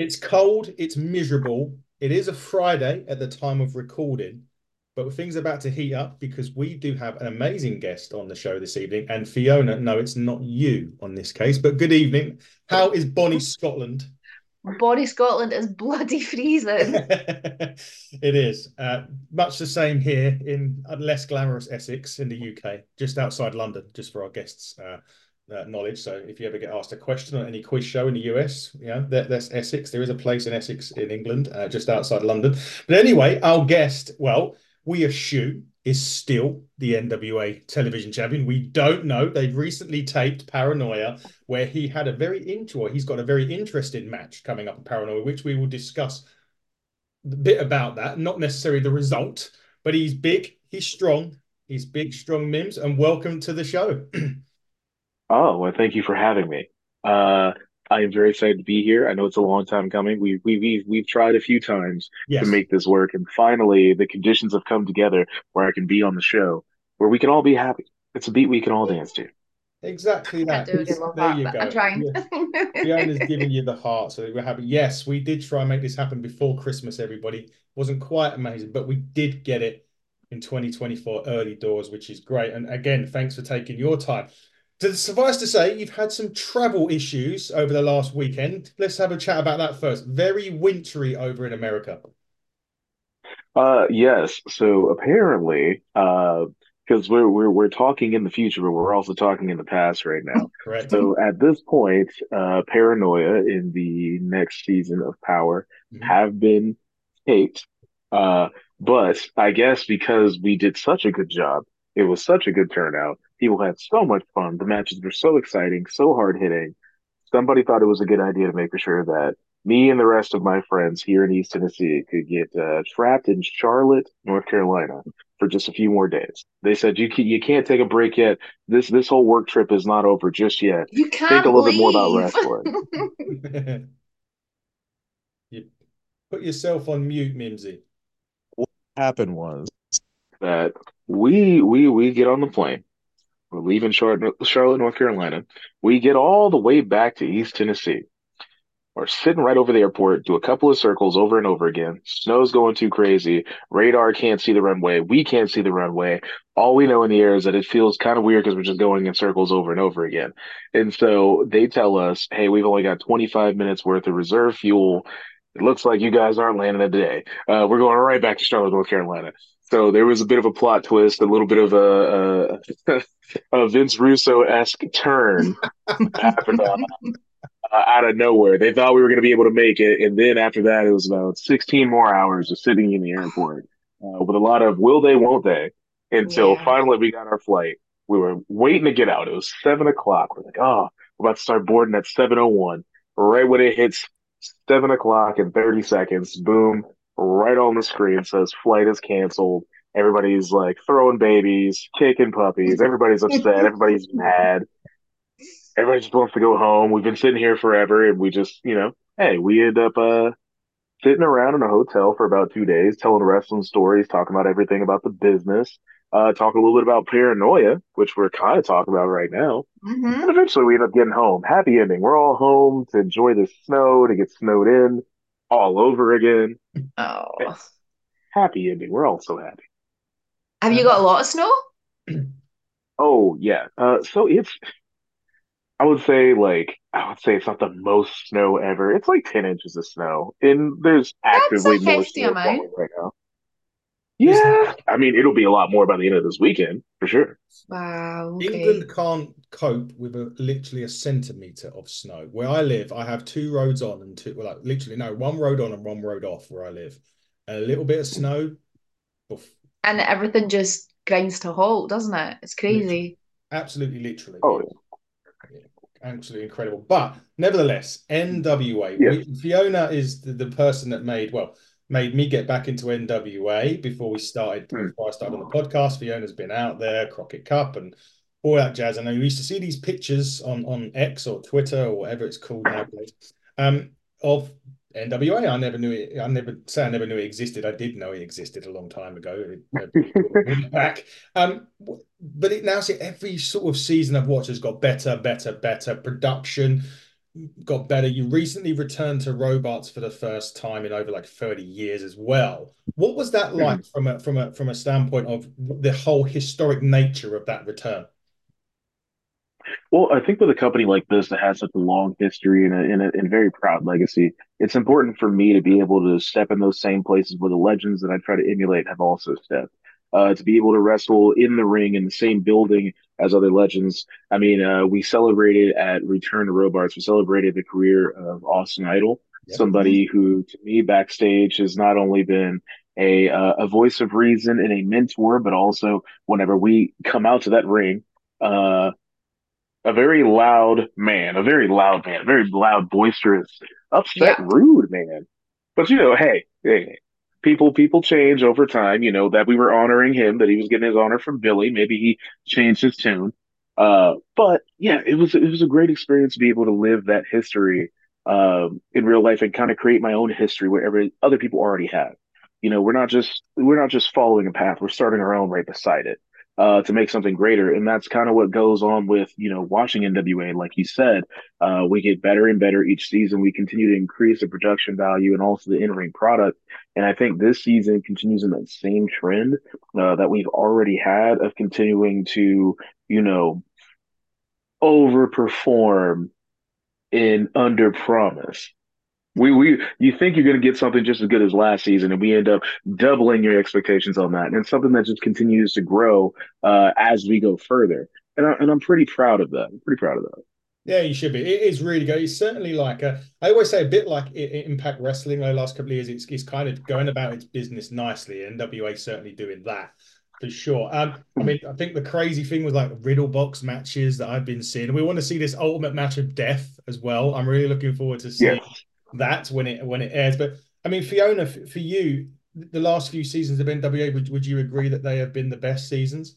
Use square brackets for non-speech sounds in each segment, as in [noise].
It's cold, it's miserable. It is a Friday at the time of recording, but things are about to heat up because we do have an amazing guest on the show this evening. And Fiona, no, it's not you on this case, but good evening. How is Bonnie Scotland? Bonnie Scotland is bloody freezing. [laughs] it is. Uh, much the same here in less glamorous Essex in the UK, just outside London, just for our guests' uh, uh, knowledge. So if you ever get asked a question on any quiz show in the US, yeah, that, that's Essex. There is a place in Essex in England, uh, just outside London. But anyway, our guest, well, we assume is still the NWA television champion. We don't know. They've recently taped Paranoia, where he had a very interesting, he's got a very interesting match coming up at Paranoia, which we will discuss a bit about that. Not necessarily the result, but he's big, he's strong, he's big, strong Mims, and welcome to the show. [clears throat] Oh, well, thank you for having me. Uh, I am very excited to be here. I know it's a long time coming. We we we've we've tried a few times yes. to make this work, and finally the conditions have come together where I can be on the show, where we can all be happy. It's a beat we can all dance to. Exactly that. I do love there that, you go. I'm trying. Fiona's [laughs] giving you the heart, so we're happy. Yes, we did try and make this happen before Christmas. Everybody wasn't quite amazing, but we did get it in 2024 early doors, which is great. And again, thanks for taking your time. To suffice to say, you've had some travel issues over the last weekend. Let's have a chat about that first. Very wintry over in America. Uh, yes. So apparently, uh, because we're we're we're talking in the future, but we're also talking in the past right now. [laughs] Correct. So at this point, uh, Paranoia in the next season of Power mm-hmm. have been taped. Uh, but I guess because we did such a good job, it was such a good turnout People had so much fun. The matches were so exciting, so hard hitting. Somebody thought it was a good idea to make sure that me and the rest of my friends here in East Tennessee could get uh, trapped in Charlotte, North Carolina, for just a few more days. They said you can, you can't take a break yet. This this whole work trip is not over just yet. You can't think a little leave. bit more about wrestling. [laughs] [laughs] you put yourself on mute, Mimsy. What happened was that we we we get on the plane we're leaving Charlotte, North Carolina. We get all the way back to East Tennessee. We're sitting right over the airport, do a couple of circles over and over again. Snow's going too crazy. Radar can't see the runway. We can't see the runway. All we know in the air is that it feels kind of weird because we're just going in circles over and over again. And so they tell us, hey, we've only got 25 minutes worth of reserve fuel. It looks like you guys aren't landing today. Uh, we're going right back to Charlotte, North Carolina. So there was a bit of a plot twist, a little bit of a, a, [laughs] a Vince Russo esque turn happened uh, uh, out of nowhere. They thought we were going to be able to make it, and then after that, it was about 16 more hours of sitting in the airport uh, with a lot of will they, won't they, until yeah. finally we got our flight. We were waiting to get out. It was seven o'clock. We're like, oh, we're about to start boarding at 7:01. Right when it hits seven o'clock and 30 seconds, boom, right on the screen says flight is canceled. Everybody's like throwing babies, kicking puppies. Everybody's upset. Everybody's [laughs] mad. Everybody just wants to go home. We've been sitting here forever, and we just, you know, hey, we end up uh, sitting around in a hotel for about two days, telling wrestling stories, talking about everything about the business, uh, talking a little bit about paranoia, which we're kind of talking about right now. Mm-hmm. And eventually, we end up getting home. Happy ending. We're all home to enjoy the snow, to get snowed in all over again. Oh. Happy ending. We're all so happy. Have you got a lot of snow? [clears throat] oh yeah. Uh, so it's I would say like I would say it's not the most snow ever. It's like ten inches of snow, and there's actively more snow right now. Yeah, I mean it'll be a lot more by the end of this weekend for sure. Wow. Okay. England can't cope with a, literally a centimeter of snow. Where I live, I have two roads on and two, well, like literally no, one road on and one road off where I live. And a little bit of snow. Oof. And everything just grinds to halt, doesn't it? It's crazy. Literally. Absolutely, literally. Oh, yeah. Absolutely incredible. But nevertheless, NWA. Yeah. We, Fiona is the, the person that made, well, made me get back into NWA before we started, mm. before I started on the podcast. Fiona's been out there, Crockett Cup, and all that jazz. I know you used to see these pictures on on X or Twitter or whatever it's called nowadays um, of NWA. I never knew it. I never say I never knew it existed. I did know it existed a long time ago. [laughs] back, um, but it now see every sort of season I've watched has got better, better, better production. Got better. You recently returned to Robarts for the first time in over like 30 years as well. What was that like mm. from a from a from a standpoint of the whole historic nature of that return? Well, I think with a company like this that has such a long history and a, and a, and very proud legacy, it's important for me to be able to step in those same places where the legends that I try to emulate have also stepped. Uh, to be able to wrestle in the ring in the same building as other legends. I mean, uh, we celebrated at Return to Robarts. We celebrated the career of Austin Idol, yep. somebody who, to me, backstage has not only been a uh, a voice of reason and a mentor, but also whenever we come out to that ring, uh, a very loud man, a very loud man, very loud, boisterous, upset, yeah. rude man. But you know, hey, hey, people people change over time. You know that we were honoring him, that he was getting his honor from Billy. Maybe he changed his tune. Uh, but yeah, it was it was a great experience to be able to live that history um, in real life and kind of create my own history where other people already have. You know, we're not just we're not just following a path; we're starting our own right beside it uh, to make something greater. And that's kind of what goes on with, you know, watching NWA. Like you said, uh, we get better and better each season. We continue to increase the production value and also the in ring product. And I think this season continues in that same trend uh, that we've already had of continuing to, you know, overperform in under promise. We we you think you're going to get something just as good as last season, and we end up doubling your expectations on that, and it's something that just continues to grow uh, as we go further. And, I, and I'm pretty proud of that. I'm pretty proud of that. Yeah, you should be. It is really good. It's certainly like a, I always say a bit like Impact Wrestling. The last couple of years, it's, it's kind of going about its business nicely. And NWA certainly doing that for sure. Um, I mean, I think the crazy thing was like Riddle box matches that I've been seeing. We want to see this ultimate match of death as well. I'm really looking forward to seeing yes that when it when it airs. But I mean, Fiona, for you, the last few seasons of NWA, would would you agree that they have been the best seasons?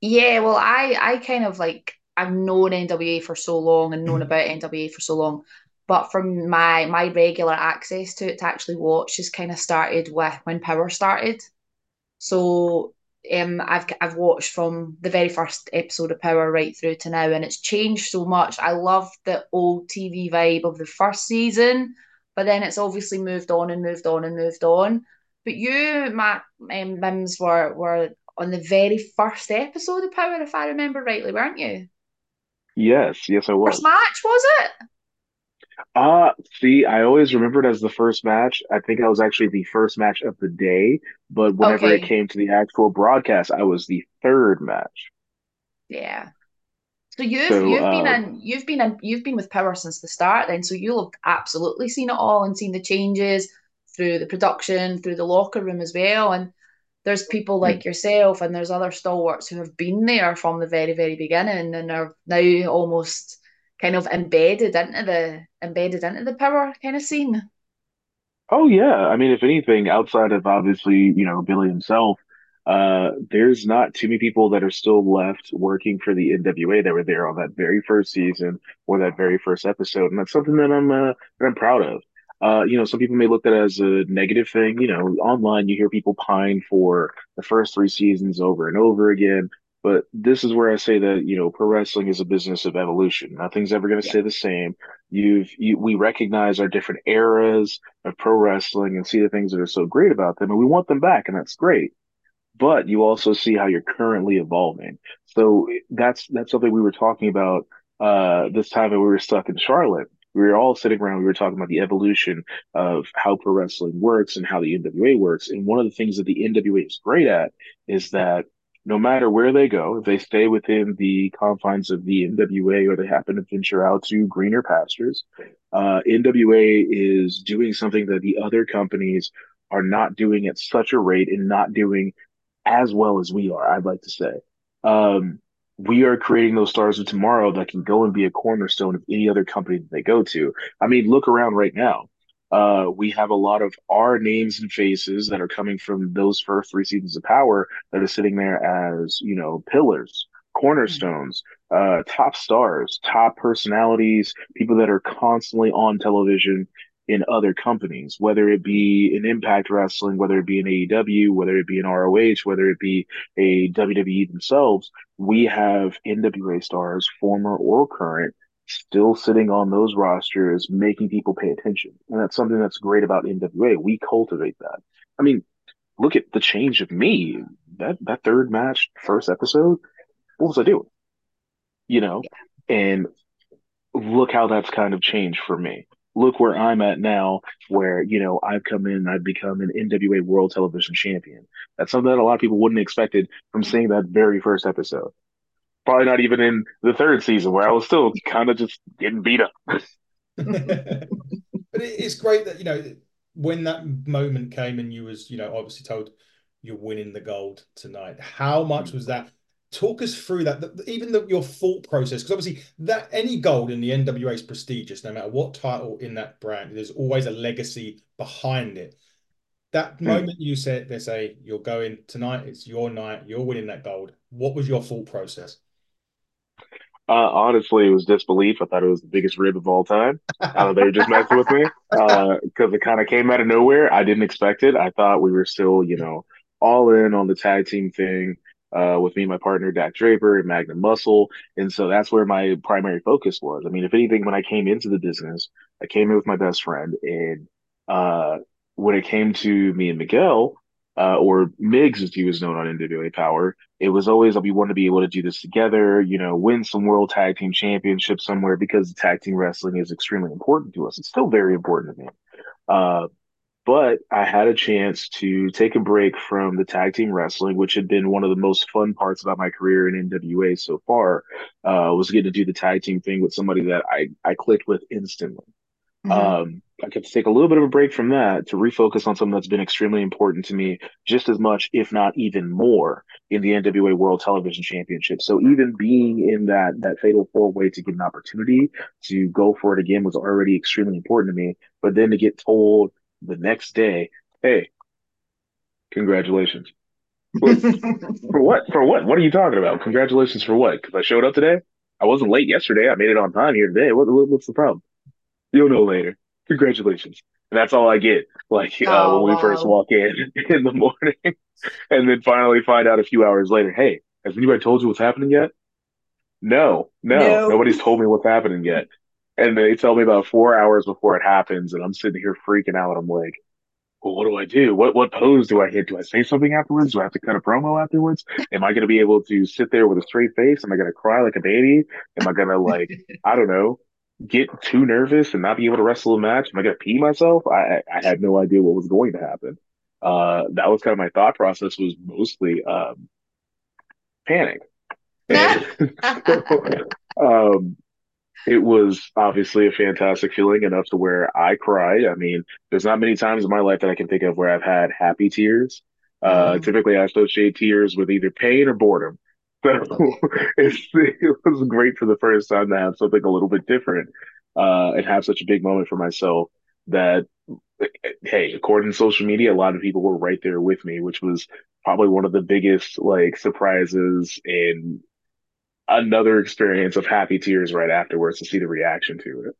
Yeah, well, I I kind of like I've known NWA for so long and known mm. about NWA for so long, but from my my regular access to it to actually watch just kind of started with when Power started. So um, I've I've watched from the very first episode of Power right through to now, and it's changed so much. I love the old TV vibe of the first season, but then it's obviously moved on and moved on and moved on. But you, Matt um, Mims, were were on the very first episode of Power, if I remember rightly, weren't you? Yes, yes, I was. First match was it? Uh, see, I always remember it as the first match. I think I was actually the first match of the day, but whenever okay. it came to the actual broadcast, I was the third match. Yeah. So you've so, you've uh, been in you've been in you've been with Power since the start then, so you'll have absolutely seen it all and seen the changes through the production, through the locker room as well. And there's people like hmm. yourself and there's other stalwarts who have been there from the very, very beginning and are now almost kind of embedded into the embedded into the power kind of scene. Oh yeah. I mean, if anything, outside of obviously, you know, Billy himself, uh, there's not too many people that are still left working for the NWA that were there on that very first season or that very first episode, and that's something that I'm uh, that I'm proud of. Uh, you know, some people may look at it as a negative thing. You know, online you hear people pine for the first three seasons over and over again. But this is where I say that you know, pro wrestling is a business of evolution. Nothing's ever going to yeah. stay the same. You've you, we recognize our different eras of pro wrestling and see the things that are so great about them, and we want them back, and that's great but you also see how you're currently evolving. So that's that's something we were talking about uh, this time that we were stuck in Charlotte. We were all sitting around. We were talking about the evolution of how pro wrestling works and how the NWA works. And one of the things that the NWA is great at is that no matter where they go, if they stay within the confines of the NWA or they happen to venture out to greener pastures, uh, NWA is doing something that the other companies are not doing at such a rate and not doing as well as we are, I'd like to say. Um, we are creating those stars of tomorrow that can go and be a cornerstone of any other company that they go to. I mean, look around right now. Uh, we have a lot of our names and faces that are coming from those first three seasons of Power that are sitting there as, you know, pillars, cornerstones, uh, top stars, top personalities, people that are constantly on television in other companies, whether it be in Impact Wrestling, whether it be in AEW, whether it be in ROH, whether it be a WWE themselves, we have NWA stars, former or current, still sitting on those rosters, making people pay attention. And that's something that's great about NWA. We cultivate that. I mean, look at the change of me. That that third match, first episode, what was I doing? You know? Yeah. And look how that's kind of changed for me. Look where I'm at now, where, you know, I've come in, I've become an NWA World Television Champion. That's something that a lot of people wouldn't have expected from seeing that very first episode probably not even in the third season where I was still kind of just getting beat up. [laughs] but it's great that you know when that moment came and you was you know obviously told you're winning the gold tonight. How much mm. was that? Talk us through that. Even the, your thought process, because obviously that any gold in the NWA is prestigious, no matter what title in that brand. There's always a legacy behind it. That mm. moment you said they say you're going tonight, it's your night, you're winning that gold. What was your thought process? Uh, honestly, it was disbelief. I thought it was the biggest rib of all time. Uh, they were just messing with me because uh, it kind of came out of nowhere. I didn't expect it. I thought we were still, you know, all in on the tag team thing uh, with me and my partner Dak Draper and Magnum Muscle, and so that's where my primary focus was. I mean, if anything, when I came into the business, I came in with my best friend, and uh, when it came to me and Miguel, uh, or Migs as he was known on NWA Power, it was always we want to be able to do this together, you know, win some world tag team championship somewhere because tag team wrestling is extremely important to us. It's still very important to me. Uh, but I had a chance to take a break from the tag team wrestling, which had been one of the most fun parts about my career in NWA so far. Uh, was getting to do the tag team thing with somebody that I I clicked with instantly. Mm-hmm. Um, I could take a little bit of a break from that to refocus on something that's been extremely important to me, just as much, if not even more, in the NWA World Television Championship. So even being in that that fatal four way to get an opportunity to go for it again was already extremely important to me. But then to get told the next day, "Hey, congratulations." [laughs] for what? For what? What are you talking about? Congratulations for what? Because I showed up today. I wasn't late yesterday. I made it on time here today. What, what, what's the problem? You'll know later. Congratulations. And that's all I get. Like uh, oh, when we first walk in [laughs] in the morning, [laughs] and then finally find out a few hours later. Hey, has anybody told you what's happening yet? No, no, no. nobody's told me what's happening yet. And they tell me about four hours before it happens, and I'm sitting here freaking out. I'm like, well, what do I do? What what pose do I hit? Do I say something afterwards? Do I have to cut a promo afterwards? Am I going to be able to sit there with a straight face? Am I going to cry like a baby? Am I going to like [laughs] I don't know get too nervous and not be able to wrestle a match? Am I going to pee myself? I, I had no idea what was going to happen. Uh, that was kind of my thought process was mostly um, panic. [laughs] And, [laughs] um, it was obviously a fantastic feeling enough to where I cried. I mean, there's not many times in my life that I can think of where I've had happy tears. Uh, mm-hmm. Typically, I associate tears with either pain or boredom. [laughs] So it was great for the first time to have something a little bit different uh, and have such a big moment for myself that, hey, according to social media, a lot of people were right there with me, which was probably one of the biggest like surprises and another experience of happy tears right afterwards to see the reaction to it.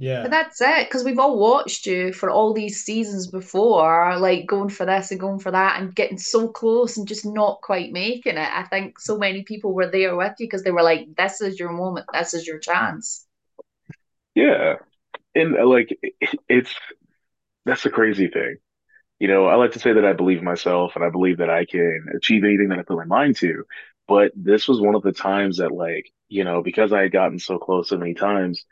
Yeah. But that's it, because we've all watched you for all these seasons before, like going for this and going for that and getting so close and just not quite making it. I think so many people were there with you because they were like, this is your moment, this is your chance. Yeah. And uh, like, it's that's the crazy thing. You know, I like to say that I believe myself and I believe that I can achieve anything that I put my mind to. But this was one of the times that, like, you know, because I had gotten so close so many times,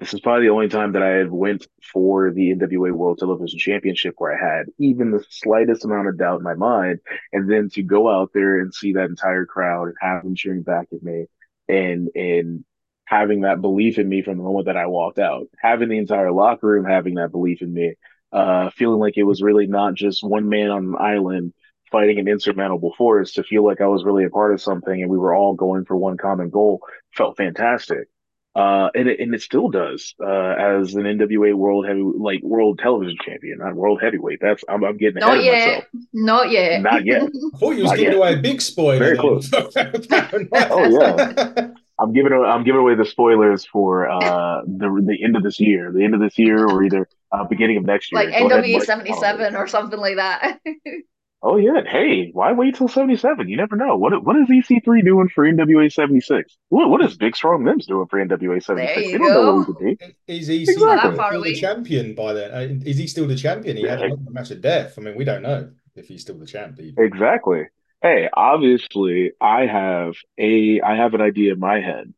this is probably the only time that I had went for the NWA World Television Championship where I had even the slightest amount of doubt in my mind, and then to go out there and see that entire crowd and have them cheering back at me, and and having that belief in me from the moment that I walked out, having the entire locker room having that belief in me, uh, feeling like it was really not just one man on an island fighting an insurmountable force, to feel like I was really a part of something and we were all going for one common goal felt fantastic. Uh, and it, and it still does uh, as an NWA World Heavy like World Television Champion, not World Heavyweight. That's I'm, I'm getting ahead not of yet. myself. Not yet. Not yet. I thought you was not giving yet. away a big spoiler. Very close. [laughs] [laughs] oh yeah. I'm giving I'm giving away the spoilers for uh, the the end of this year, the end of this year, or either uh, beginning of next year. Like NWA seventy seven or something like that. [laughs] Oh yeah. Hey, why wait till 77? You never know. What what is EC3 doing for NWA 76? What what is Big Strong Mims doing for NWA 76? They don't know go. what he could be. Is he Exactly. still, Not that far still the champion by then? Uh, Is he still the champion? He had a match of death. I mean, we don't know if he's still the champion. Exactly. Hey, obviously I have a I have an idea in my head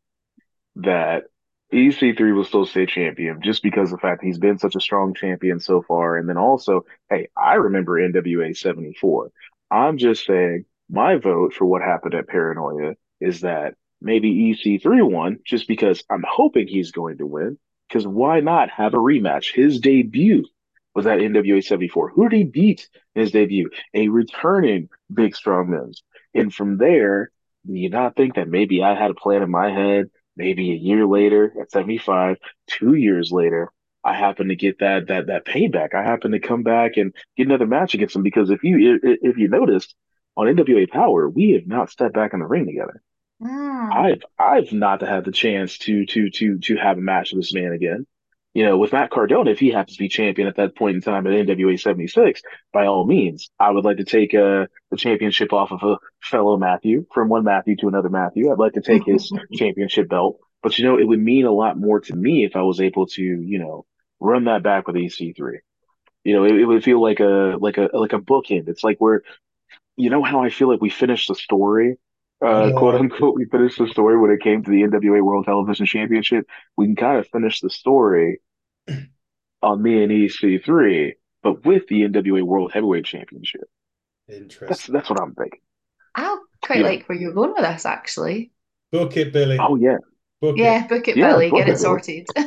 that EC3 will still stay champion just because of the fact he's been such a strong champion so far. And then also, hey, I remember NWA 74. I'm just saying my vote for what happened at Paranoia is that maybe EC3 won just because I'm hoping he's going to win. Because why not have a rematch? His debut was at NWA 74. Who did he beat in his debut? A returning Big Strong Mims. And from there, you not think that maybe I had a plan in my head? Maybe a year later at 75, two years later, I happen to get that that that payback. I happen to come back and get another match against him because if you if, you noticed on NWA Power, we have not stepped back in the ring together. Hmm. I've I've not had the chance to to to to have a match with this man again. You know, with Matt Cardona, if he happens to be champion at that point in time at NWA 76, by all means, I would like to take uh, the championship off of a fellow Matthew from one Matthew to another Matthew. I'd like to take his [laughs] championship belt. But you know, it would mean a lot more to me if I was able to, you know, run that back with EC3. You know, it, it would feel like a like a like a bookend. It's like we're, you know, how I feel like we finished the story, uh, Yeah. quote unquote. We finished the story when it came to the NWA World Television Championship. We can kind of finish the story on me and EC3, but with the NWA World Heavyweight Championship. That's Interesting. that's what I'm thinking. I quite Yeah. like where you're going with this, actually. Book it, Billy. Oh yeah, Book Yeah, book it, Yeah, Billy. book Get it, it sorted. [laughs]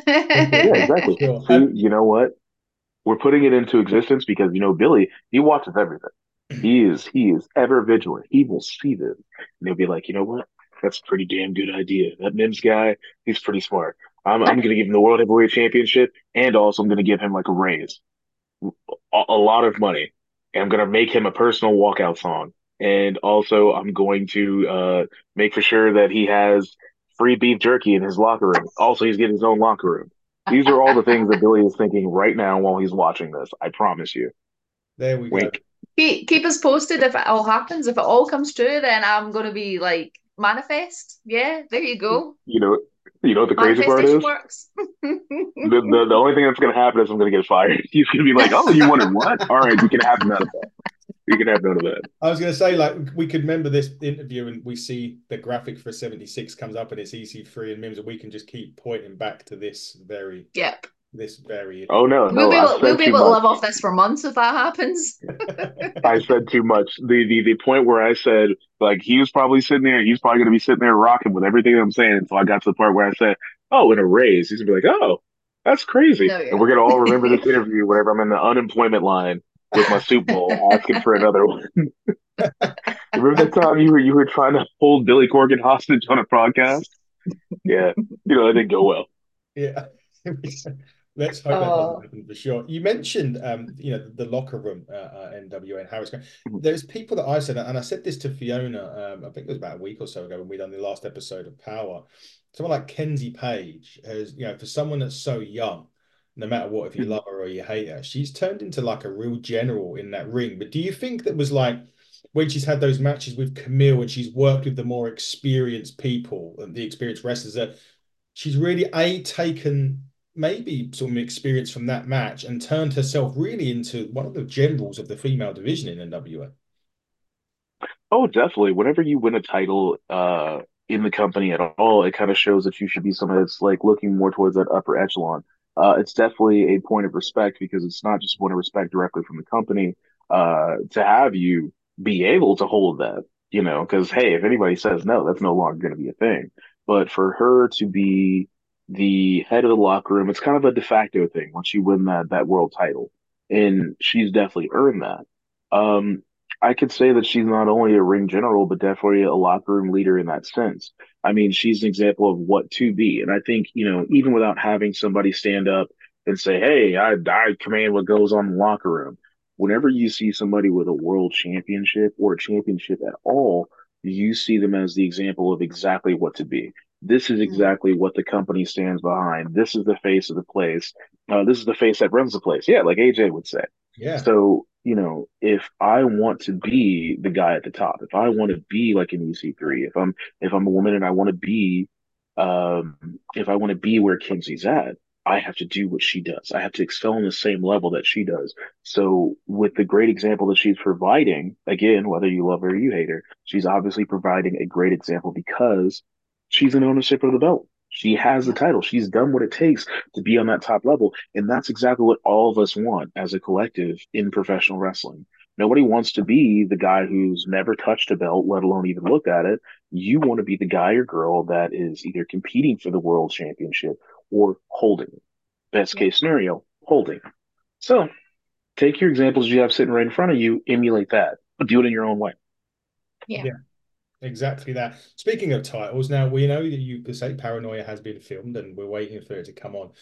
yeah, exactly. Sure. See, you know what? We're putting it into existence because you know Billy, he watches everything. He is he is ever vigilant. He will see this, and he'll be like, you know what? That's a pretty damn good idea. That Mims guy, he's pretty smart. I'm I'm gonna give him the World Heavyweight Championship, and also I'm gonna give him like a raise, a, a lot of money, and I'm gonna make him a personal walkout song, and also I'm going to uh make for sure that he has free beef jerky in his locker room. Also, he's getting his own locker room. These are all the things that Billy is thinking right now while he's watching this. I promise you. There we go. Keep, keep us posted if it all happens. If it all comes true, then I'm going to be like, manifest. Yeah, there you go. You know, you know what the crazy part is? works. [laughs] The, the, the only thing that's going to happen is I'm going to get fired. [laughs] He's going to be like, oh, you wanted what? [laughs] All right, we can have none of that. You can have none of that. I was going to say, like, we could remember this interview and we see the graphic for 76 comes up and it's EC3 and Mims, and we can just keep pointing back to this very, Yep. This very. Oh, no, no. We'll be able, we'll be too able to much. live off this for months if that happens. [laughs] I said too much. The, the the point where I said like he was probably sitting there, he's probably gonna be sitting there rocking with everything I'm saying until I got to the part where I said, "Oh, in a raise," he's gonna be like, "Oh, that's crazy," No, yeah. and we're gonna all remember this [laughs] interview whenever I'm in the unemployment line with my soup bowl [laughs] asking for another one. remember that time you were you were trying to hold Billy Corgan hostage on a podcast? Yeah, you know that didn't go well. Yeah. Let's hope that Oh. doesn't happen for sure. You mentioned, um, you know, the locker room, uh, uh, NWA and how it's going. There's people that I said, and I said this to Fiona, um, I think it was about a week or so ago when we done the last episode of Power. Someone like Kenzie Paige has, you know, for someone that's so young, no matter what, if you Mhm. love her or you hate her, she's turned into like a real general in that ring. But do you think that was like when she's had those matches with Kamille and she's worked with the more experienced people and the experienced wrestlers that she's really a taken maybe some experience from that match and turned herself really into one of the generals of the female division in NWA. Oh, definitely. Whenever you win a title uh in the company at all, it kind of shows that you should be someone that's like looking more towards that upper echelon. Uh, it's definitely a point of respect because it's not just point of respect directly from the company uh to have you be able to hold that, you know, because hey, if anybody says no, that's no longer going to be a thing. But for her to be the head of the locker room, it's kind of a de facto thing once you win that that world title, and she's definitely earned that. Um, I could say that she's not only a ring general, but definitely a locker room leader in that sense. I mean, she's an example of what to be. And I think, you know, even without having somebody stand up and say, Hey, I, I command what goes on in the locker room. Whenever you see somebody with a world championship or a championship at all, you see them as the example of exactly what to be. This is exactly what the company stands behind. This is the face of the place. Uh, this is the face that runs the place. Yeah, like AJ would say. Yeah. So you know, if I want to be the guy at the top, if I want to be like an EC3, if I'm if I'm a woman and I want to be um if I want to be where Kenzie's at, I have to do what she does. I have to excel on the same level that she does. So with the great example that she's providing, again, whether you love her or you hate her, she's obviously providing a great example because she's an ownership of the belt. She has the title. She's done what it takes to be on that top level. And that's exactly what all of us want as a collective in professional wrestling. Nobody wants to be the guy who's never touched a belt, let alone even looked at it. You want to be the guy or girl that is either competing for the world championship or holding. Best case scenario, holding. So take your examples you have sitting right in front of you, emulate that, but do it in your own way. Yeah. Yeah. Exactly that. Speaking of titles, now we know that you could say Paranoia has been filmed and we're waiting for it to come on.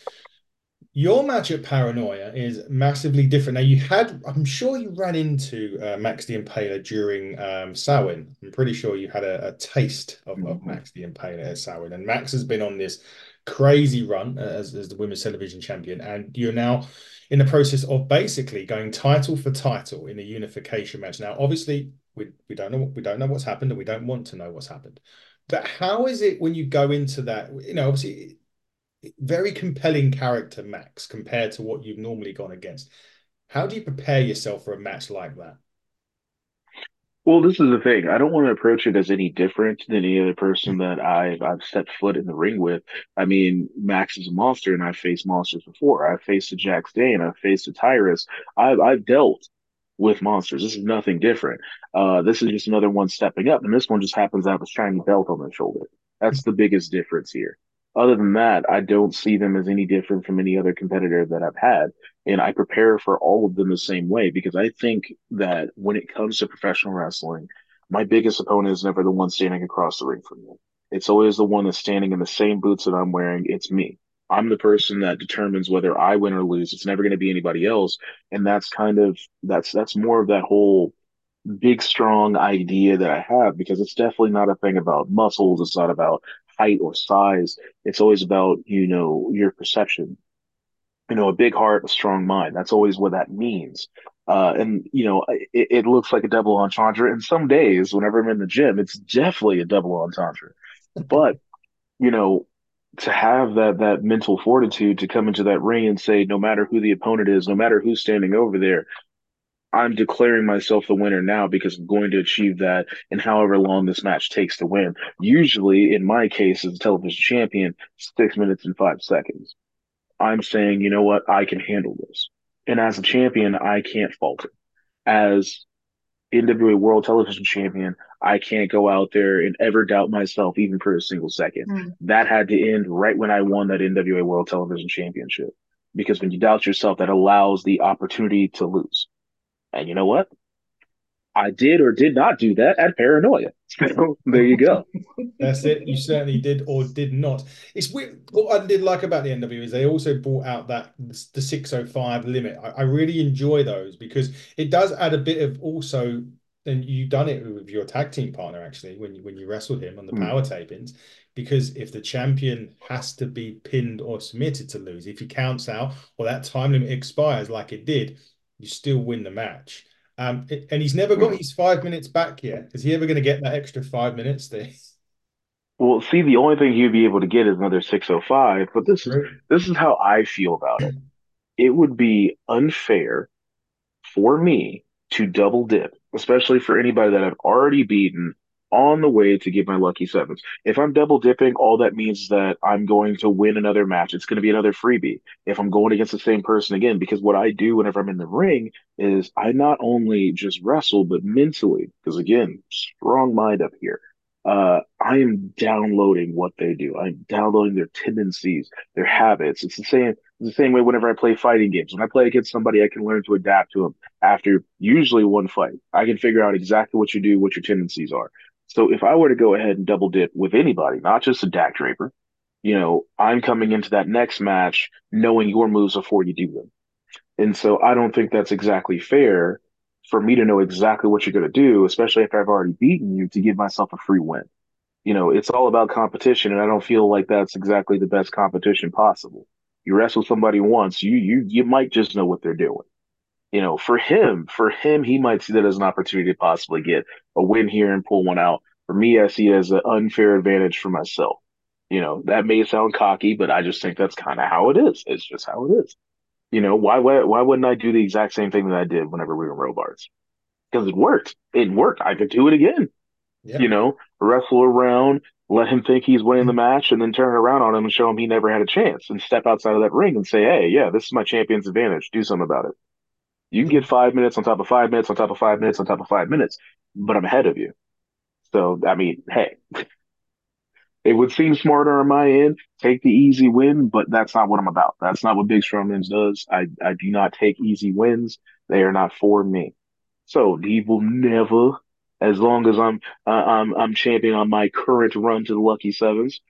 Your match at Paranoia is massively different. Now, you had, I'm sure you ran into uh, Max the Impaler during um, Samhain. I'm pretty sure you had a, a taste of, of Mm-hmm. Max the Impaler at Samhain. And Max has been on this crazy run as, as the women's television champion. And you're now in the process of basically going title for title in a unification match. Now, obviously, we, we don't know we don't know what's happened and we don't want to know what's happened. But how is it when you go into that? You know, obviously very compelling character, Max, compared to what you've normally gone against. How do you prepare yourself for a match like that? Well, this is the thing. I don't want to approach it as any different than any other person mm. that I've I've set foot in the ring with. I mean, Max is a monster, and I've faced monsters before. I've faced a Jax Dane, I've faced a Tyrus. I've I've dealt with monsters. This is nothing different. Uh, this is just another one stepping up, and this one just happens to have a shiny belt on their shoulder. That's the biggest difference here. Other than that, I don't see them as any different from any other competitor that I've had. And I prepare for all of them the same way because I think that when it comes to professional wrestling, my biggest opponent is never the one standing across the ring from me. It's always the one that's standing in the same boots that I'm wearing. It's me. I'm the person that determines whether I win or lose. It's never going to be anybody else. And that's kind of that's that's more of that whole big strong idea that I have because it's definitely not a thing about muscles. It's not about height or size. It's always about, you know, your perception you know, a big heart, a strong mind. That's always what that means. Uh, and you know, it, it looks like a double entendre. And some days, whenever I'm in the gym, it's definitely a double entendre. But you know, to have that that mental fortitude to come into that ring and say, no matter who the opponent is, no matter who's standing over there, I'm declaring myself the winner now because I'm going to achieve that in however long this match takes to win. Usually, in my case, as a television champion, six minutes and five seconds. I'm saying, you know what, I can handle this. And as a champion, I can't falter. As NWA World Television Champion, I can't go out there and ever doubt myself, even for a single second. Mm. That had to end right when I won that NWA World Television Championship. Because when you doubt yourself, that allows the opportunity to lose. And you know what? I did or did not do that at Paranoia. So there you go. [laughs] That's it. You certainly did or did not. It's weird. What I did like about the NW is they also brought out that the 605 limit. I, I really enjoy those because it does add a bit of also. And you've done it with your tag team partner actually when you when you wrestled him on the Mm. power tapings, because if the champion has to be pinned or submitted to lose, if he counts out or that time limit expires like it did, you still win the match. Um, it- and he's never got Mm. his five minutes back yet. Is he ever going to get that extra five minutes there? Well, see, the only thing he'd be able to get is another 605, but this is this is how I feel about it. It would be unfair for me to double dip, especially for anybody that I've already beaten on the way to get my lucky sevens. If I'm double dipping, all that means is that I'm going to win another match. It's going to be another freebie if I'm going against the same person again, because what I do whenever I'm in the ring is I not only just wrestle, but mentally, because again, strong mind up here. Uh, I am downloading what they do. I'm downloading their tendencies, their habits. It's the same, it's the same way whenever I play fighting games. When I play against somebody, I can learn to adapt to them after usually one fight. I can figure out exactly what you do, what your tendencies are. So if I were to go ahead and double dip with anybody, not just a Dak Draper, you know, I'm coming into that next match knowing your moves before you do them. And so I don't think that's exactly fair for me to know exactly what you're going to do, especially after I've already beaten you to give myself a free win. You know, it's all about competition, and I don't feel like that's exactly the best competition possible. You wrestle somebody once, you you you might just know what they're doing. You know, for him, for him, he might see that as an opportunity to possibly get a win here and pull one out. For me, I see it as an unfair advantage for myself. You know, that may sound cocky, but I just think that's kind of how it is. It's just how it is. You know, why, why why wouldn't I do the exact same thing that I did whenever we were Robarts? Because it worked. It worked. I could do it again. Yeah. You know, wrestle around, let him think he's winning the mm-hmm. match, and then turn around on him and show him he never had a chance, and step outside of that ring and say, "Hey, yeah, this is my champion's advantage. Do something about it." You can get five minutes on top of five minutes on top of five minutes on top of five minutes, but I'm ahead of you. So I mean, hey, [laughs] it would seem smarter on my end, take the easy win, but that's not what I'm about. That's not what Big Strong Mims does. I, I do not take easy wins. They are not for me. So he will never, as long as I'm uh, I'm I'm champion on my current run to the Lucky Sevens.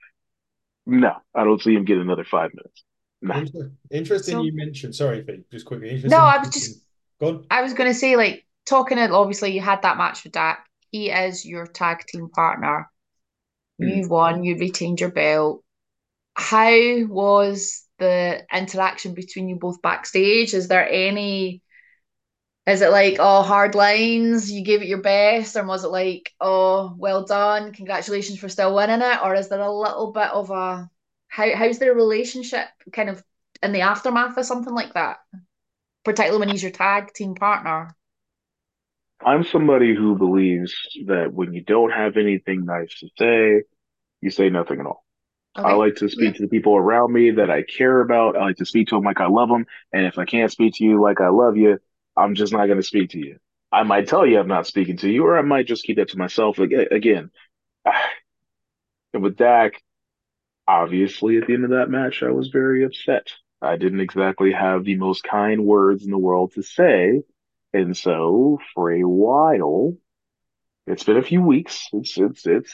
No, I don't see him get another five minutes. Nah. Interesting, so, you mentioned. Sorry, Fee, just quickly. No, I was just. Go on. I was going to say, like, talking. Obviously, you had that match with Dak. He is your tag team partner hmm. You've won, you retained your belt. How was the interaction between you both backstage? Is there any is it like oh hard lines you gave it your best or was it like oh well done congratulations for still winning it or is there a little bit of a how how's their relationship kind of in the aftermath of something like that particularly when he's your tag team partner I'm somebody who believes that when you don't have anything nice to say, you say nothing at all. Okay. I like to speak yeah. to the people around me that I care about. I like to speak to them like I love them. And if I can't speak to you like I love you, I'm just not going to speak to you. I might tell you I'm not speaking to you, or I might just keep that to myself. Again, [sighs] and with Dak, obviously at the end of that match, I was very upset. I didn't exactly have the most kind words in the world to say. And so for a while, it's been a few weeks. It's it's it's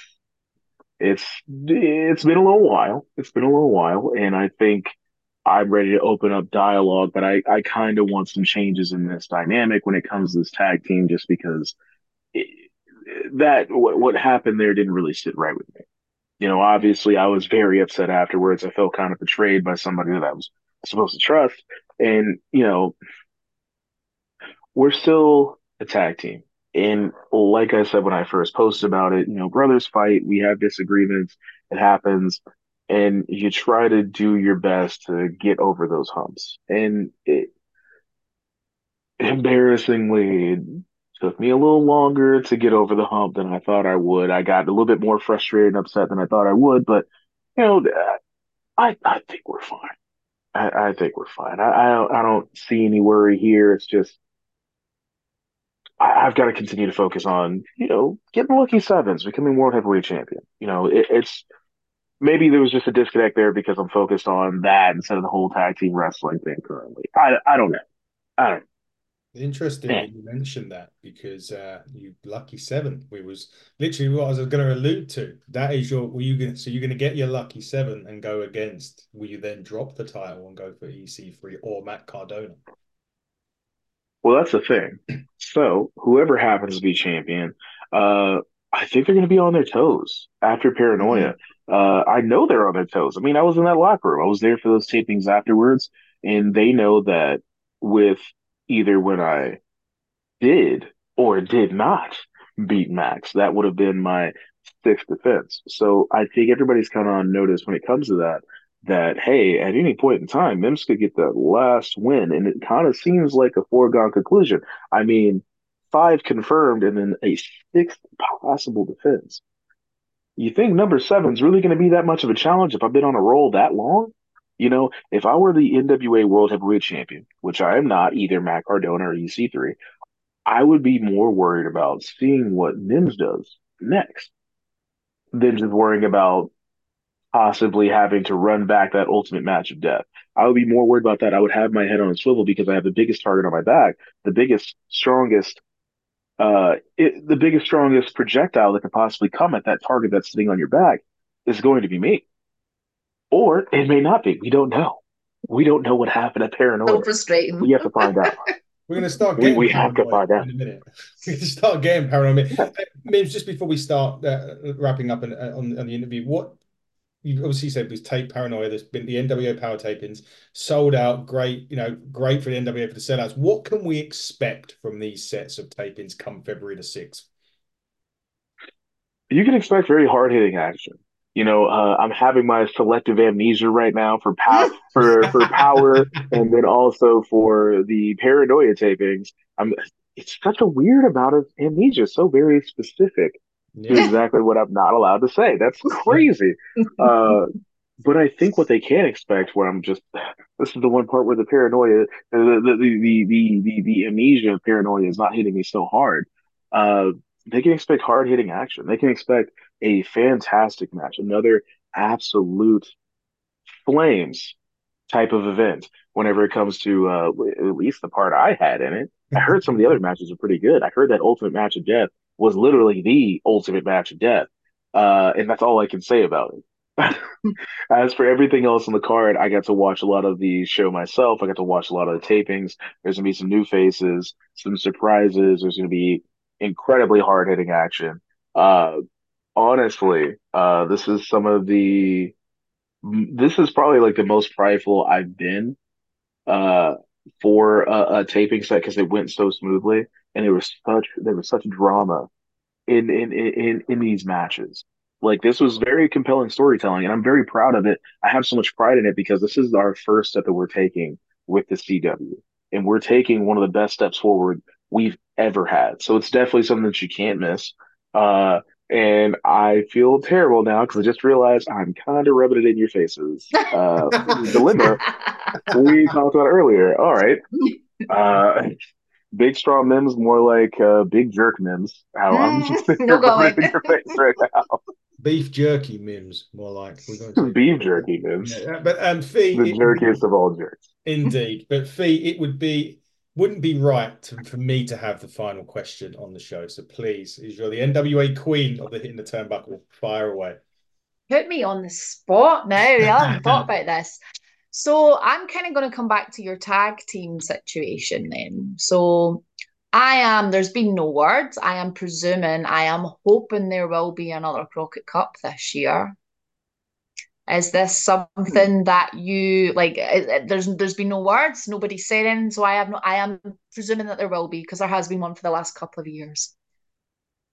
it's it's been a little while. It's been a little while, and I think I'm ready to open up dialogue. But I I kind of want some changes in this dynamic when it comes to this tag team, just because it, that what what happened there didn't really sit right with me. You know, obviously I was very upset afterwards. I felt kind of betrayed by somebody that I was supposed to trust, and you know, we're still a tag team. And like I said when I first posted about it, you know, brothers fight, we have disagreements, it happens, and you try to do your best to get over those humps. And it embarrassingly it took me a little longer to get over the hump than I thought I would. I got a little bit more frustrated and upset than I thought I would, but you know, I I think we're fine. I, I think we're fine. I, I don't I don't see any worry here. It's just I, have got to continue to focus on, you know, getting lucky sevens, becoming world heavyweight champion. You know, it, it's maybe there was just a disconnect there because I'm focused on that instead of the whole tag team wrestling thing currently. I, I don't know. I don't know. Interesting yeah. you mentioned that because uh, you lucky seven. We was literally what I was going to allude to. That is your. Were you going? So you're going to get your lucky seven and go against. Will you then drop the title and go for EC3 or Matt Cardona? Well, that's the thing. So whoever happens to be champion, uh, I think they're going to be on their toes after Paranoia. Mm-hmm. Uh, I know they're on their toes. I mean, I was in that locker room. I was there for those tapings afterwards, and they know that with either when I did or did not beat Max, that would have been my sixth defense. So I think everybody's kind of on notice when it comes to that that hey, at any point in time, Mims could get that last win, and it kind of seems like a foregone conclusion. I mean, five confirmed, and then a sixth possible defense. You think number seven's really going to be that much of a challenge if I've been on a roll that long? You know, if I were the NWA World Heavyweight Champion, which I am not, either Matt Cardona or EC3, I would be more worried about seeing what Mims does next than just worrying about possibly having to run back that ultimate match of death. I would be more worried about that. I would have my head on a swivel because I have the biggest target on my back, the biggest, strongest, uh, it, the biggest, strongest projectile that could possibly come at that target that's sitting on your back is going to be me. Or it may not be. We don't know. We don't know what happened at Paranoia. So frustrating. We have to find out. [laughs] We're going to start getting we, we have to find out. in a minute. We're going to start getting paranoid. Maybe just before we start uh, wrapping up in, uh, on, on the interview, what you obviously said was tape paranoia. There's been the NWO power tapings sold out. Great, you know, great for the NWO for the sellouts. What can we expect from these sets of tapings come February the sixth? You can expect very hard hitting action. You know, uh, I'm having my selective amnesia right now for power, [laughs] for for power, and then also for the paranoia tapings. I'm. It's such a weird amount of amnesia, so very specific yeah. to exactly what I'm not allowed to say. That's [laughs] crazy. uh, but I think what they can expect, where I'm just, this is the one part where the paranoia, the the the the the, the amnesia paranoia is not hitting me so hard. Uh, they can expect hard hitting action. They can expect a fantastic match, another absolute flames type of event whenever it comes to uh, at least the part I had in it. I heard some of the other [laughs] matches are pretty good. I heard that Ultimate Match of Death was literally the Ultimate Match of Death, uh, and that's all I can say about it. [laughs] As for everything else on the card, I got to watch a lot of the show myself. I got to watch a lot of the tapings. There's gonna be some new faces, some surprises. There's gonna be incredibly hard hitting action. Uh, honestly, uh, this is some of the. This is probably like the most prideful I've been uh, for a, a taping set because it went so smoothly and there was such there was such drama in in in in these matches. Like this was very compelling storytelling, and I'm very proud of it. I have so much pride in it because this is our first step that we're taking with the CW, and we're taking one of the best steps forward we've ever had. So it's definitely something that you can't miss. Uh, and I feel terrible now because I just realized I'm kind of rubbing it in your faces. Uh, [laughs] dilemma we talked about earlier. All right. [laughs] Uh, big strong Mims, more like uh, big jerk Mims. How I'm just [laughs] no rubbing in your face right now. Beef jerky Mims, more like beef jerky Mims. Yeah, but um, fee the jerkiest of all jerks. Indeed, but fee it would be wouldn't be right to, for me to have the final question on the show. So please, is you're the NWA queen of the hitting the turnbuckle, fire away. Put me on the spot now. I haven't thought about this. So I'm kind of going to come back to your tag team situation then. So I am, there's been no words. I am presuming, I am hoping there will be another Crockett Cup this year. Is this something hmm. that you like? Uh, uh, there's there's been no words, nobody said anything, so I have no. I am presuming that there will be because there has been one for the last couple of years.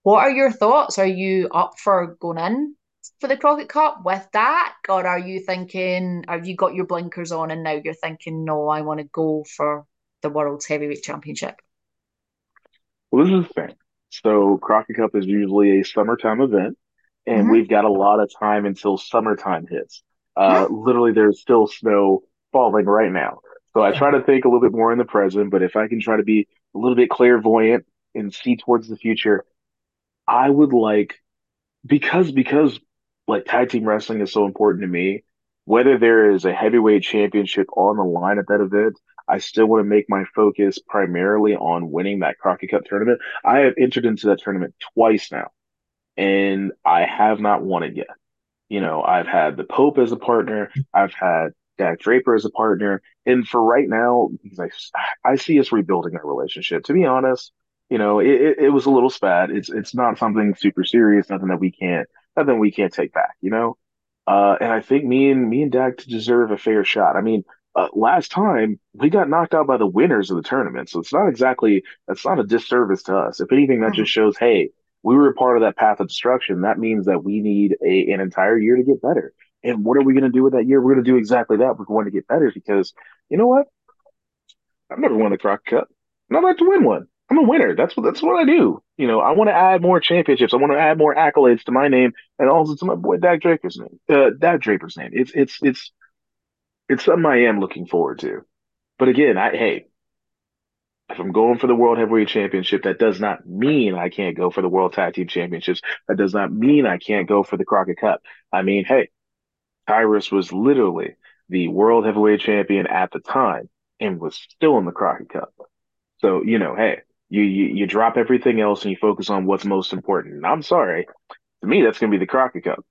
What are your thoughts? Are you up for going in for the Crockett Cup with that, or are you thinking? Have you got your blinkers on and now you're thinking, no, I want to go for the World's Heavyweight Championship? Well, this is the thing. So Crockett Cup is usually a summertime event and mm-hmm. we've got a lot of time until summertime hits. Uh, mm-hmm. Literally, there's still snow falling right now. So I try to think a little bit more in the present, but if I can try to be a little bit clairvoyant and see towards the future, I would like because because like tag team wrestling is so important to me. Whether there is a heavyweight championship on the line at that event, I still want to make my focus primarily on winning that Crockett Cup tournament. I have entered into that tournament twice now and I have not won it yet. You know, I've had the Pope as a partner, I've had Dak Draper as a partner, and for right now, because I, I see us rebuilding our relationship. To be honest, you know, it, it, it was a little spat. It's it's not something super serious, nothing that we can't nothing we can't take back. You know, uh, and I think me and me and Dak deserve a fair shot. I mean, uh, last time we got knocked out by the winners of the tournament, so it's not exactly that's not a disservice to us. If anything, that mm-hmm. just shows, hey, we were a part of that path of destruction. That means that we need a, an entire year to get better. And what are we going to do with that year? We're going to do exactly that. We're going to get better because you know what? I've never won the Crockett Cup, and I'd like to win one. I'm a winner. That's what that's what I do. You know, I want to add more championships. I want to add more accolades to my name and also to my boy Dak Draper's name. Uh, Dak Draper's name. It's it's it's it's something I am looking forward to. But again, I hey, if I'm going for the World Heavyweight Championship, that does not mean I can't go for the World Tag Team Championships. That does not mean I can't go for the Crockett Cup. I mean, hey, Tyrus was literally the World Heavyweight Champion at the time and was still in the Crockett Cup. So, you know, hey, you, you, you drop everything else and you focus on what's most important. And I'm sorry, to me, that's going to be the Crockett Cup.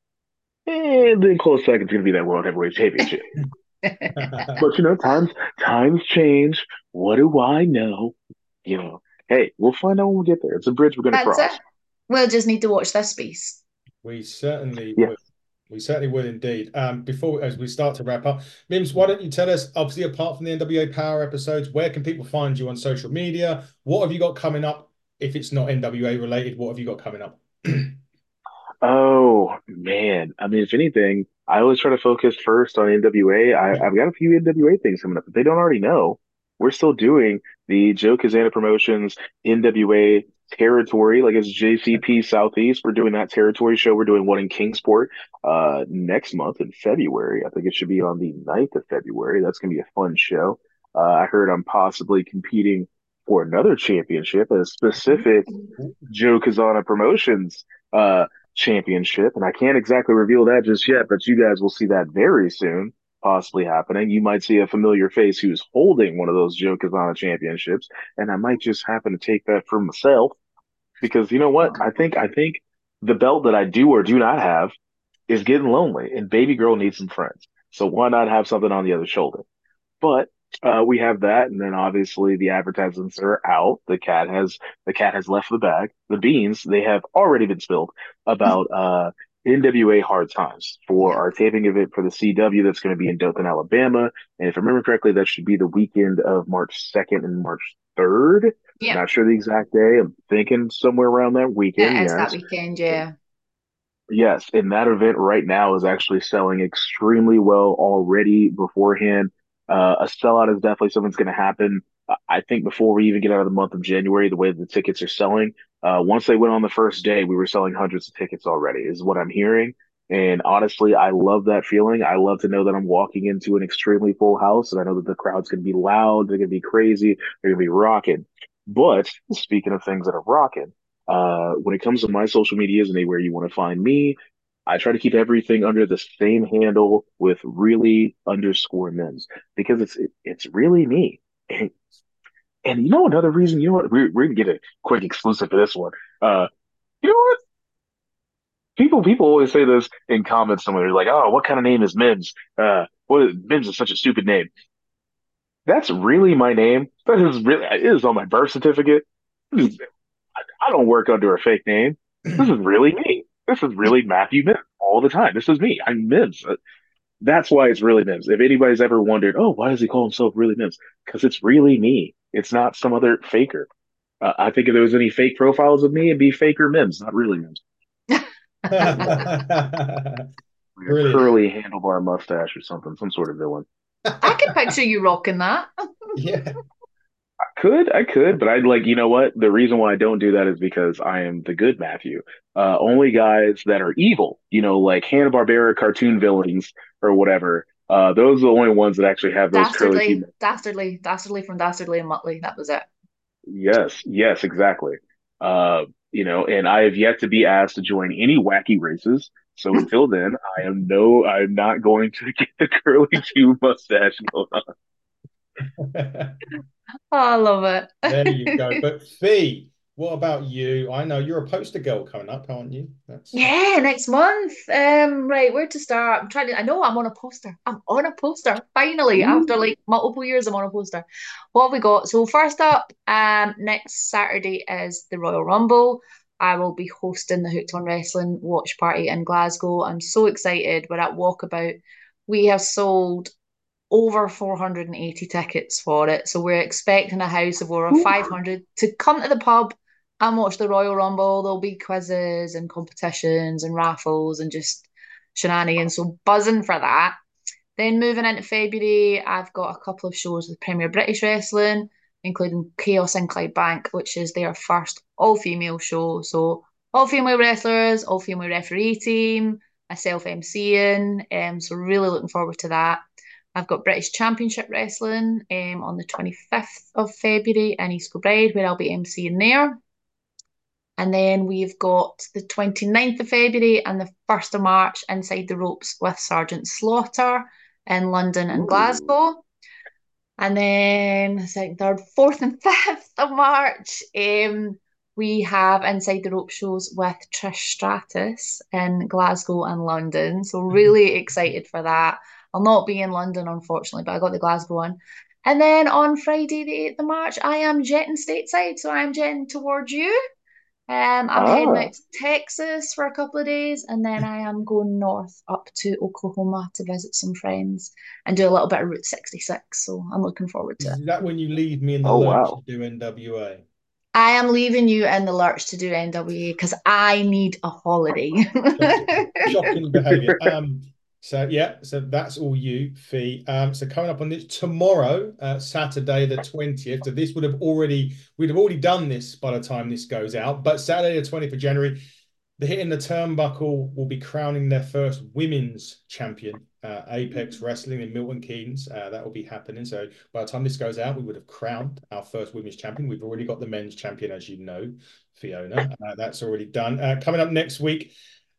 And then close second is going to be that World Heavyweight Championship. [laughs] but you know, times times change. What do I know? You know, hey, we'll find out when we get there. It's a bridge we're going to cross. It. We'll just need to watch this space. We certainly yeah. will. We certainly would indeed. Um, before as we start to wrap up, Mims, why don't you tell us, obviously, apart from the NWA Power episodes, where can people find you on social media? What have you got coming up? If it's not NWA related, what have you got coming up? [clears throat] Oh man, I mean, if anything, I always try to focus first on NWA. I, I've got a few NWA things coming up. If they don't already know, we're still doing the Joe Kazana Promotions NWA territory, like it's JCP Southeast. We're doing that territory show. We're doing one in Kingsport uh, next month in February. I think it should be on the 9th of February. That's going to be a fun show. Uh, I heard I'm possibly competing for another championship, a specific Joe Kazana Promotions uh, championship. And I can't exactly reveal that just yet, but you guys will see that very soon possibly happening. You might see a familiar face who's holding one of those Joe Kazana championships, and I might just happen to take that for myself because you know what? I think I think the belt that I do or do not have is getting lonely, and baby girl needs some friends. So why not have something on the other shoulder? But uh, we have that, and then obviously the advertisements are out. The cat has the cat has left the bag. The beans they have already been spilled about [laughs] uh, NWA Hard Times for our taping event for the CW that's going to be in Dothan, Alabama. And if I remember correctly, that should be the weekend of March 2nd and March 3rd. Yeah. Not sure the exact day. I'm thinking somewhere around that weekend. Yeah, yes. that weekend, yeah. Yes, and that event right now is actually selling extremely well already beforehand. Uh, a sellout is definitely something that's going to happen. I think before we even get out of the month of January, the way the tickets are selling, uh, once they went on the first day, we were selling hundreds of tickets already, is what I'm hearing. And honestly, I love that feeling. I love to know that I'm walking into an extremely full house, and I know that the crowd's going to be loud, they're going to be crazy, they're going to be rocking. But speaking of things that are rocking, uh, when it comes to my social medias and anywhere you want to find me, I try to keep everything under the same handle with really underscore Mims because it's it, it's really me. And, and you know another reason, you know what? We're we're gonna get a quick exclusive for this one. Uh, you know what? People people always say this in comments somewhere. They're like, "Oh, what kind of name is Mims? Uh, what Mims is such a stupid name." That's really my name. That is really it is on my birth certificate. I don't work under a fake name. This is really me. This is really Matthew Mims all the time. This is me. I'm Mims. Uh, That's why it's really Mims. If anybody's ever wondered, oh, why does he call himself really Mims? Because it's really me. It's not some other faker. Uh, I think if there was any fake profiles of me, it'd be faker Mims, not really Mims. [laughs] Like a Brilliant. curly handlebar mustache or something, some sort of villain. I can picture you rocking that. Yeah. I could, I could, but I'd like, you know what? The reason why I don't do that is because I am the good Matthew. Uh, only guys that are evil, you know, like Hanna-Barbera cartoon villains or whatever. Uh, those are the only ones that actually have those curly Dastardly, humor. dastardly, dastardly from Dastardly and Muttley. That was it. Yes, yes, exactly. Uh, you know, and I have yet to be asked to join any wacky races. So [laughs] until then, I am no, I'm not going to [laughs] get the curly [laughs] Q mustache going on. Oh, I love it. There you go. [laughs] But Fee, what about you? I know you're a poster girl coming up, aren't you? That's Yeah, next month. Um, right, where to start? I'm trying to. I know I'm on a poster. I'm on a poster. Finally, after like multiple years, I'm on a poster. What have we got? So first up, um, next Saturday is the Royal Rumble. I will be hosting the Hooked on Wrestling watch party in Glasgow. I'm so excited. We're at Walkabout. We have sold over 480 tickets for it. So we're expecting a house of over Ooh. 500 to come to the pub and watch the Royal Rumble. There'll be quizzes and competitions and raffles and just shenanigans. So buzzing for that. Then moving into February, I've got a couple of shows with Premier British Wrestling, including Chaos in Clydebank, which is their first all-female show. So all female wrestlers, all female referee team, myself MCing. Um, so really looking forward to that. I've got British Championship Wrestling um, on the 25th of February in East Kilbride, where I'll be emceeing there. And then we've got the 29th of February and the 1st of March inside the ropes with Sergeant Slaughter in London and Ooh. Glasgow. And then second, third, fourth, and [laughs] fifth of March, um, we have inside the rope shows with Trish Stratus in Glasgow and London. So really excited for that. I'll not be in London, unfortunately, but I got the Glasgow one. And then on Friday, the 8th of March, I am jetting stateside. So I'm jetting towards you Um, I'm ah. heading out to Texas for a couple of days, and then I am going north up to Oklahoma to visit some friends and do a little bit of Route 66. So I'm looking forward to it. Is that when you leave me in the oh, lurch wow. to do NWA? I am leaving you in the lurch to do NWA because I need a holiday. Shocking behaviour. [laughs] Um, so yeah, so that's all you, Fee. Um, so coming up on this tomorrow, uh, Saturday the twentieth. So this would have already we'd have already done this by the time this goes out. But Saturday the twentieth of January, the Hitting the Turnbuckle will be crowning their first women's champion, uh, Apex Wrestling in Milton Keynes. Uh, that will be happening. So by the time this goes out, we would have crowned our first women's champion. We've already got the men's champion, as you know, Fiona. [laughs] Uh, that's already done. Uh, coming up next week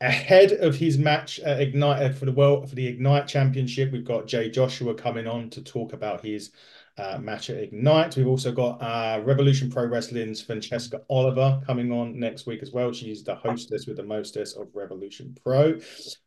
ahead of his match at Ignite uh, for the world for the Ignite Championship. We've got Jay Joshua coming on to talk about his uh, match at Ignite. We've also got uh, Revolution Pro Wrestling's Francesca Oliver coming on next week as well. She's the hostess with the mostess of Revolution Pro.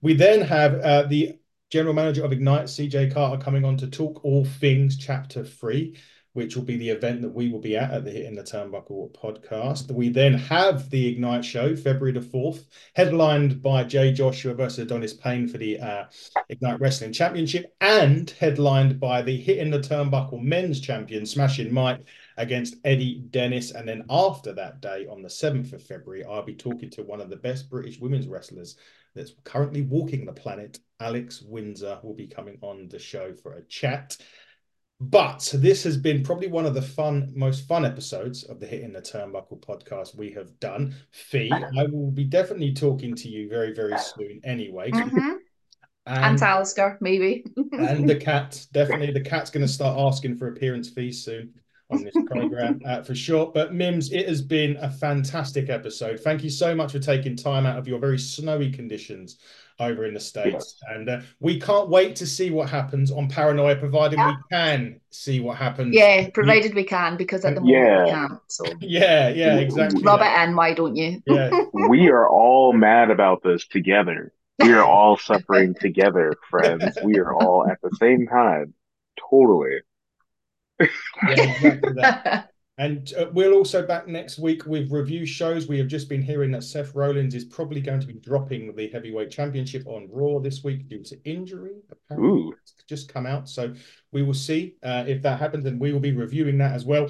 We then have uh, the general manager of Ignite, CJ Carter, coming on to talk all things Chapter Three which will be the event that we will be at at the Hitting the Turnbuckle podcast. We then have the Ignite show, February the 4th, headlined by Jay Joshua versus Adonis Payne for the uh, Ignite Wrestling Championship, and headlined by the Hitting the Turnbuckle men's champion, Smashing Mike, against Eddie Dennis. And then after that day, on the 7th of February, I'll be talking to one of the best British women's wrestlers that's currently walking the planet. Alex Windsor will be coming on the show for a chat. But this has been probably one of the fun, most fun episodes of the Hitting the Turnbuckle podcast we have done. Fee, I will be definitely talking to you very, very soon anyway. Mm-hmm. And, and Alistair, maybe. and the [laughs] cat, definitely. The cat's going to start asking for appearance fees soon on this program uh, for sure. But Mims, it has been a fantastic episode. Thank you so much for taking time out of your very snowy conditions over in the States. And uh, we can't wait to see what happens on Paranoia, provided yeah. we can see what happens. Yeah, provided we can, because at the moment yeah. we can't. So yeah, yeah, exactly. Rub it in, why don't you? Yeah. [laughs] we are all mad about this together. We are all suffering together, friends. We are all at the same time. Totally. Yeah, [laughs] exactly that. [laughs] And uh, we'll also back next week with review shows. We have just been hearing that Seth Rollins is probably going to be dropping the heavyweight championship on Raw this week due to injury. Apparently, Ooh. It's just come out, so we will see uh, if that happens, and we will be reviewing that as well.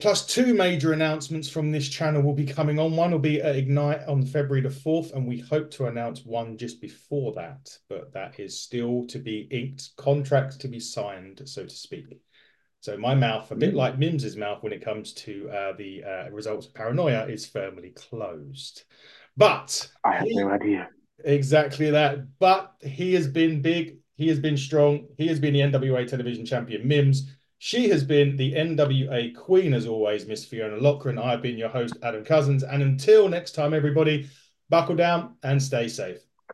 Plus, two major announcements from this channel will be coming on. One will be at Ignite on February the 4th, and we hope to announce one just before that, but that is still to be inked, contracts to be signed, so to speak. So my mouth, a bit like Mims's mouth when it comes to uh, the uh, results of paranoia, is firmly closed. But I have no idea. Exactly that. But he has been big. He has been strong. He has been the NWA television champion. Mims, she has been the NWA queen as always, Miss Fiona Lockran. I've been your host, Adam Cousins. And until next time, everybody, buckle down and stay safe.